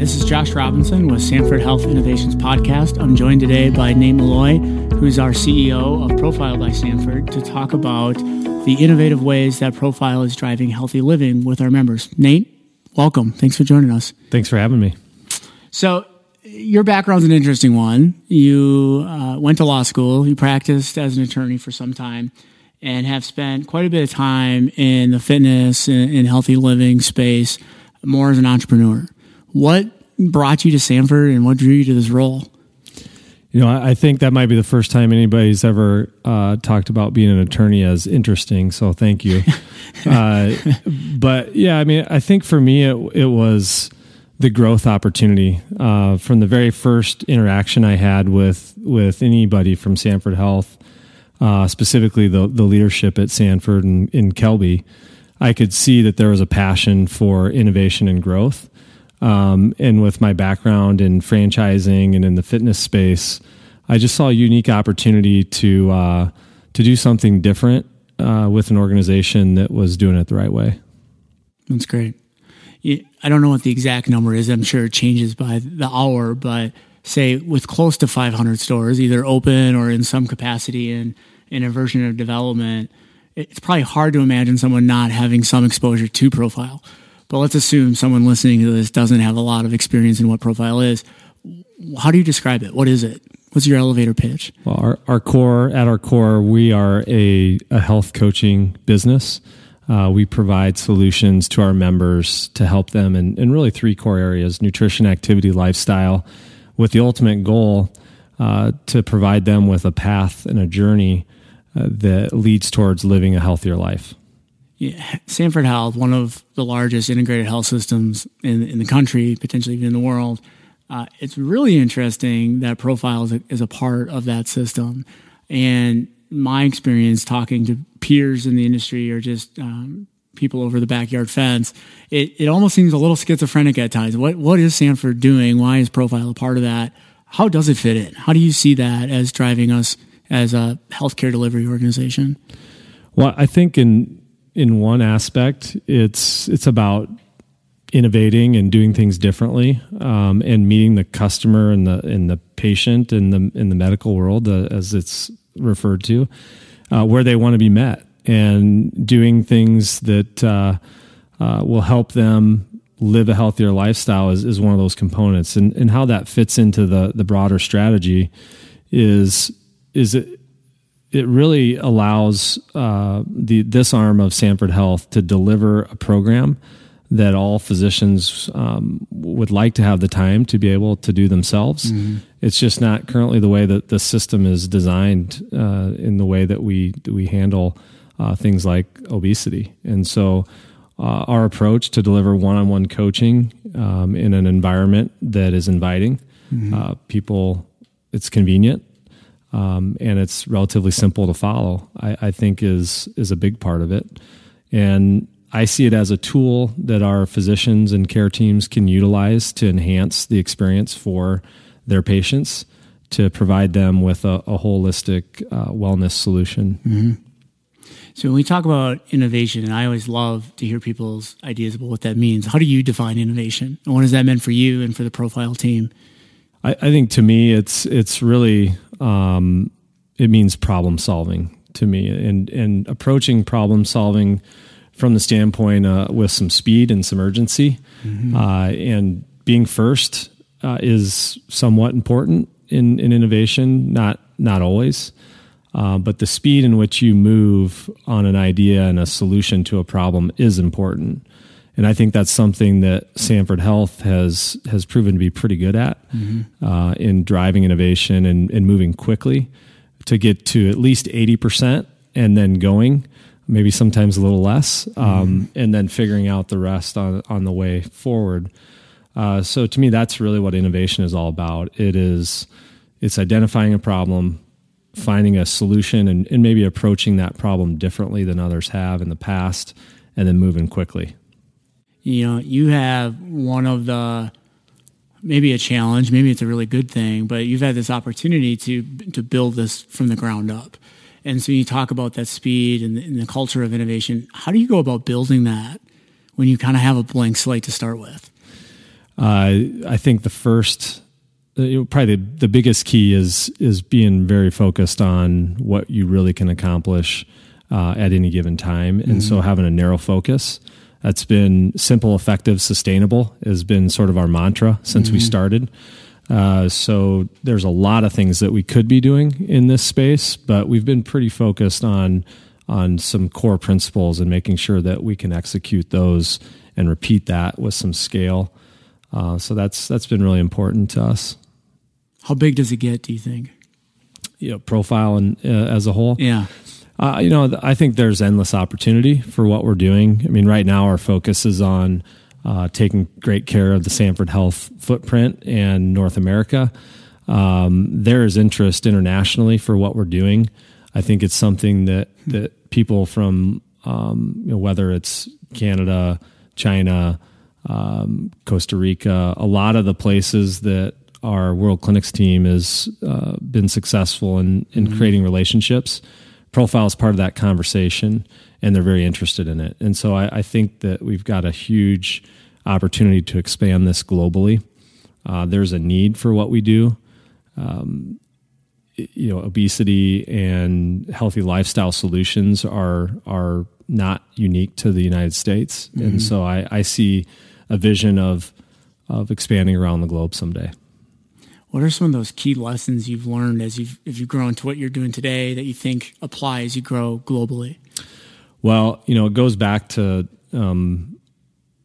this is Josh Robinson with Sanford Health Innovations Podcast. I'm joined today by Nate Malloy, who's our CEO of Profile by Sanford, to talk about the innovative ways that Profile is driving healthy living with our members. Nate, welcome. Thanks for joining us. Thanks for having me. So, your background's an interesting one. You uh, went to law school, you practiced as an attorney for some time, and have spent quite a bit of time in the fitness and healthy living space more as an entrepreneur. What brought you to Sanford and what drew you to this role? You know, I think that might be the first time anybody's ever uh, talked about being an attorney as interesting. So thank you. uh, but yeah, I mean, I think for me, it, it was the growth opportunity uh, from the very first interaction I had with with anybody from Sanford Health, uh, specifically the the leadership at Sanford and in Kelby. I could see that there was a passion for innovation and growth. Um, and with my background in franchising and in the fitness space, I just saw a unique opportunity to uh, to do something different uh, with an organization that was doing it the right way. That's great. I don't know what the exact number is. I'm sure it changes by the hour, but say with close to 500 stores, either open or in some capacity in in a version of development, it's probably hard to imagine someone not having some exposure to profile. But let's assume someone listening to this doesn't have a lot of experience in what profile is. How do you describe it? What is it? What's your elevator pitch? Well, our, our core, at our core, we are a, a health coaching business. Uh, we provide solutions to our members to help them in, in really three core areas nutrition, activity, lifestyle, with the ultimate goal uh, to provide them with a path and a journey uh, that leads towards living a healthier life. Sanford Health, one of the largest integrated health systems in, in the country, potentially even in the world. Uh, it's really interesting that Profile is a, is a part of that system. And my experience talking to peers in the industry or just um, people over the backyard fence, it, it almost seems a little schizophrenic at times. What what is Sanford doing? Why is Profile a part of that? How does it fit in? How do you see that as driving us as a healthcare delivery organization? Well, I think in in one aspect, it's it's about innovating and doing things differently, um, and meeting the customer and the and the patient in the in the medical world, uh, as it's referred to, uh, where they want to be met, and doing things that uh, uh, will help them live a healthier lifestyle is, is one of those components, and and how that fits into the the broader strategy is is it it really allows uh, the this arm of Sanford Health to deliver a program that all physicians um, would like to have the time to be able to do themselves. Mm-hmm. It's just not currently the way that the system is designed uh, in the way that we we handle uh, things like obesity, and so. Uh, our approach to deliver one-on-one coaching um, in an environment that is inviting mm-hmm. Uh, people, it's convenient um, and it's relatively simple to follow. I, I, think is is a big part of it, and I see it as a tool that our physicians and care teams can utilize to enhance the experience for their patients to provide them with a, a holistic uh, wellness solution. Mm-hmm. So when we talk about innovation, and I always love to hear people's ideas about what that means. How do you define innovation, and what has that meant for you and for the profile team? I, I think to me, it's it's really um, it means problem solving to me, and and approaching problem solving from the standpoint uh, with some speed and some urgency, mm-hmm. uh, and being first uh, is somewhat important in, in innovation. Not not always, uh, but the speed in which you move on an idea and a solution to a problem is important and I think that's something that Sanford Health has has proven to be pretty good at mm-hmm. uh, in driving innovation and, and, moving quickly to get to at least eighty percent, and then going, maybe sometimes a little less, um, mm-hmm. and then figuring out the rest on on the way forward. Uh, so to me, that's really what innovation is all about. It is it's identifying a problem, finding a solution, and, and maybe approaching that problem differently than others have in the past, and then moving quickly you know, you have one of the maybe a challenge, maybe it's a really good thing, but you've had this opportunity to to build this from the ground up. And so you talk about that speed and the, and the culture of innovation. How do you go about building that when you kind of have a blank slate to start with? Uh, I think the first, uh, probably the, the biggest key is is being very focused on what you really can accomplish uh, at any given time, and mm-hmm. so having a narrow focus. That's been simple, effective, sustainable has been sort of our mantra since mm-hmm. we started. Uh, so there's a lot of things that we could be doing in this space, but we've been pretty focused on on some core principles and making sure that we can execute those and repeat that with some scale. Uh, so that's that's been really important to us. How big does it get? Do you think? You know, profile and uh, as a whole. Yeah. Uh, you know, I think there's endless opportunity for what we're doing. I mean, right now our focus is on uh, taking great care of the Sanford Health footprint and North America. Um, there is interest internationally for what we're doing. I think it's something that that people from um, you know, whether it's Canada, China, um, Costa Rica, a lot of the places that our World Clinics team has uh, been successful in, in mm-hmm. creating relationships. Profile is part of that conversation, and they're very interested in it. And so I, I think that we've got a huge opportunity to expand this globally. Uh, there's a need for what we do. Um, you know obesity and healthy lifestyle solutions are are not unique to the United States, mm-hmm. and so I, I see a vision of of expanding around the globe someday. What are some of those key lessons you've learned as you've as you've grown to what you're doing today that you think apply as you grow globally? Well, you know, it goes back to um,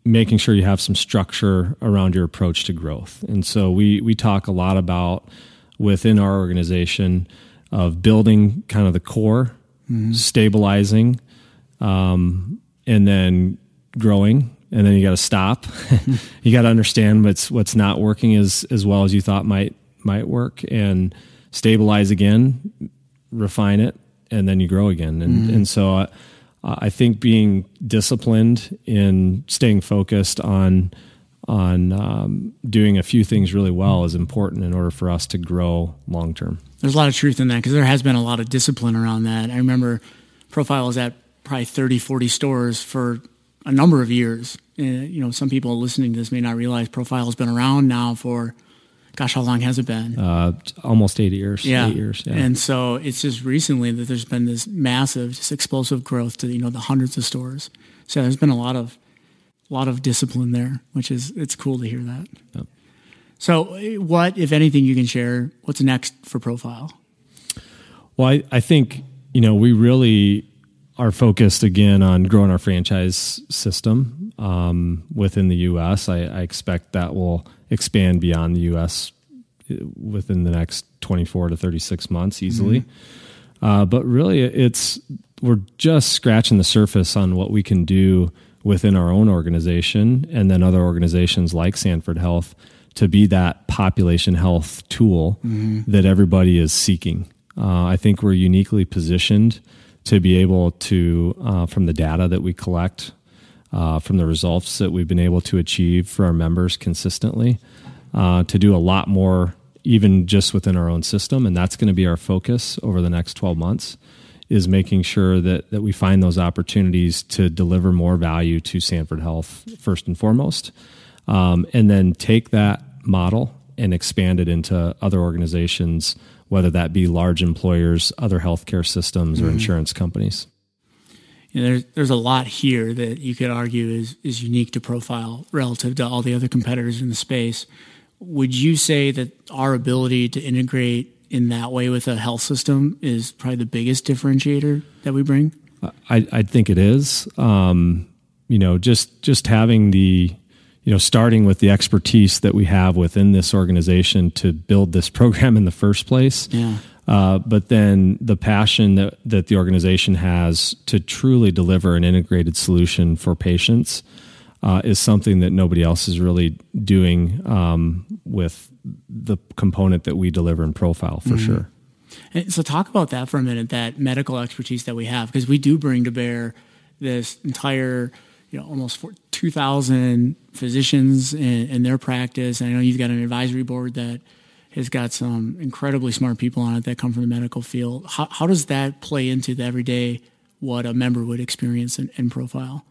making sure you have some structure around your approach to growth, and so we we talk a lot about within our organization of building kind of the core, mm-hmm. stabilizing, um, and then growing. And then you got to stop. you got to understand what's what's not working as as well as you thought might might work, and stabilize again, refine it, and then you grow again. And mm-hmm. and so I, I think being disciplined in staying focused on on um, doing a few things really well is important in order for us to grow long term. There's a lot of truth in that because there has been a lot of discipline around that. I remember Profile was at probably 30, 40 stores for a number of years. Uh, you know, some people listening to this may not realize Profile has been around now for, gosh, how long has it been? Uh, almost eight years. Yeah. Eight years. Yeah. And so it's just recently that there's been this massive, just explosive growth to, you know, the hundreds of stores. So there's been a lot of a lot of discipline there, which is it's cool to hear that. So, what, if anything, you can share? What's next for Profile? Well, I, I think you know we really are focused again on growing our franchise system um, within the U.S. I, I, expect that will expand beyond the U.S. Uh, within the next 24 to 36 months easily. Mm-hmm. Uh, but really, it's we're just scratching the surface on what we can do within our own organization and then other organizations like Sanford Health to be that population health tool mm-hmm. that everybody is seeking. Uh, I think we're uniquely positioned to be able to, uh, from the data that we collect, uh, from the results that we've been able to achieve for our members consistently, uh, to do a lot more, even just within our own system. And that's going to be our focus over the next 12 months is making sure that that we find those opportunities to deliver more value to Sanford Health first and foremost, um, and then take that model and expand it into other organizations, whether that be large employers, other healthcare systems, or mm-hmm. insurance companies. You know, there's there's a lot here that you could argue is is unique to Profile relative to all the other competitors in the space. Would you say that our ability to integrate in that way with a health system is probably the biggest differentiator that we bring. I, I think it is. Um, you know, just just having the, you know, starting with the expertise that we have within this organization to build this program in the first place. Yeah. Uh, but then the passion that, that the organization has to truly deliver an integrated solution for patients uh, is something that nobody else is really doing um, with the component that we deliver in profile for mm-hmm. sure. And so talk about that for a minute, that medical expertise that we have, because we do bring to bear this entire, you know, almost 2,000 physicians in, in, their practice. And I know you've got an advisory board that has got some incredibly smart people on it that come from the medical field. How, how does that play into the everyday, what a member would experience in, in profile?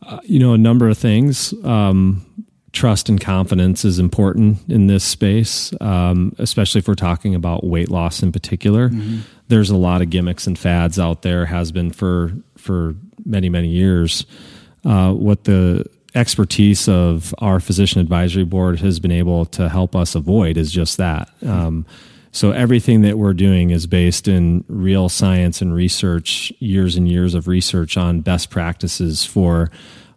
Uh, you know, a number of things. Um, trust and confidence is important in this space, um, especially if we're talking about weight loss in particular. Mm-hmm. There's a lot of gimmicks and fads out there, has been for for many many years. Uh, what the expertise of our physician advisory board has been able to help us avoid is just that. Um, so everything that we're doing is based in real science and research, years and years of research on best practices for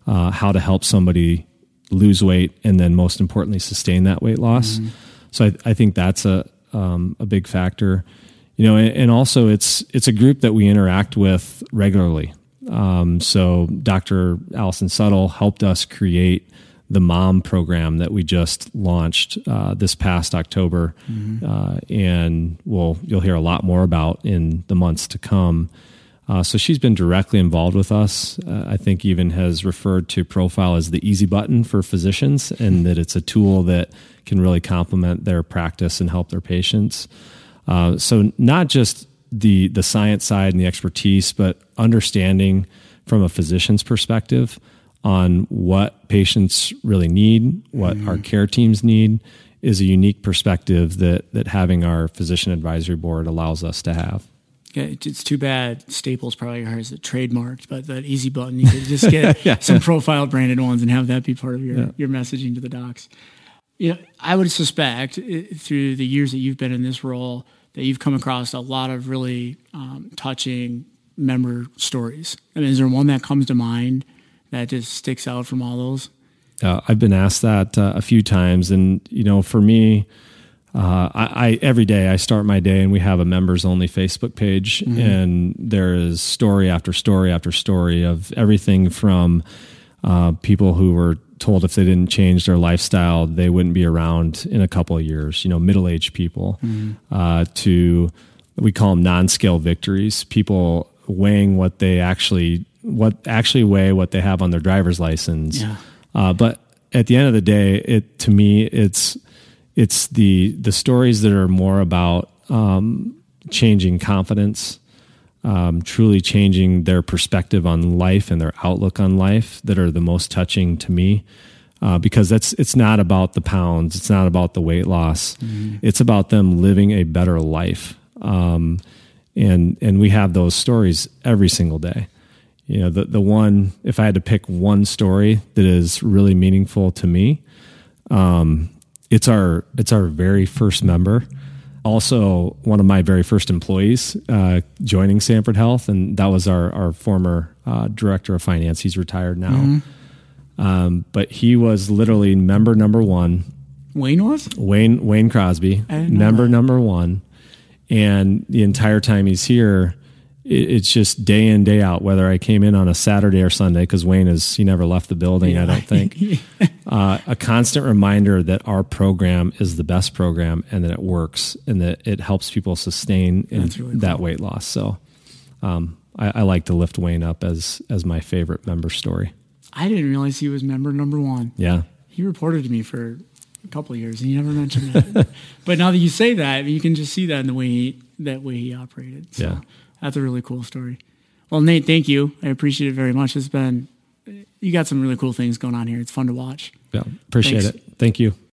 uh, how to help somebody lose weight and then most importantly sustain that weight loss. Mm-hmm. So I, I, think that's a um, a big factor. You know, and, and, also it's it's a group that we interact with regularly. Um, so Dr. Allison Suttle helped us create the mom program that we just launched uh, this past October, mm-hmm. uh, and well, you'll hear a lot more about in the months to come. Uh, so she's been directly involved with us. Uh, I think even has referred to Profile as the easy button for physicians, and that it's a tool that can really complement their practice and help their patients. Uh, so not just the the science side and the expertise, but understanding from a physician's perspective on what patients really need, what mm-hmm. our care teams need, is a unique perspective that that having our physician advisory board allows us to have. Yeah, it's too bad Staples probably has it trademarked, but that easy button you could just get yeah. some profile branded ones and have that be part of your yeah. your messaging to the docs. You know, I would suspect through the years that you've been in this role that you've come across a lot of really um, touching member stories. I mean, is there one that comes to mind that just sticks out from all those? Uh, I've been asked that uh, a few times, and you know, for me, uh, I, I, every day I start my day, and we have a members only Facebook page, mm-hmm. and there is story after story after story of everything from uh, people who were told if they didn't change their lifestyle, they wouldn't be around in a couple of years. You know, middle aged people mm-hmm. Uh, to we call them non scale victories, people weighing what they actually what actually weigh what they have on their driver's license. Yeah. Uh, but at the end of the day, it to me it's it's the the stories that are more about um, changing confidence, um, truly changing their perspective on life and their outlook on life that are the most touching to me. Uh, because that's it's not about the pounds, it's not about the weight loss, mm-hmm. it's about them living a better life. Um, and and we have those stories every single day you know the the one if I had to pick one story that is really meaningful to me, um, it's our it's our very first member, also one of my very first employees uh, joining Sanford Health, and that was our our former uh, director of finance. He's retired now, mm-hmm. um, but he was literally member number one. Wayne was Wayne Wayne Crosby, member that. number one, and the entire time he's here it's just day in day out whether i came in on a saturday or sunday because wayne is he never left the building yeah. i don't think. Uh, a constant reminder that our program is the best program and that it works and that it helps people sustain in really that cool. weight loss. So um, I, I, like to lift wayne up as as my favorite member story. I didn't realize he was member number one. Yeah. He reported to me for a couple of years. And he never mentioned that but now that you say that you can just see that in the way he, that way he operated. So. yeah that's a really cool story. Well, Nate, thank you. I appreciate it very much. It's been you got some really cool things going on here. It's fun to watch. Yeah, appreciate Thanks. it. Thank you.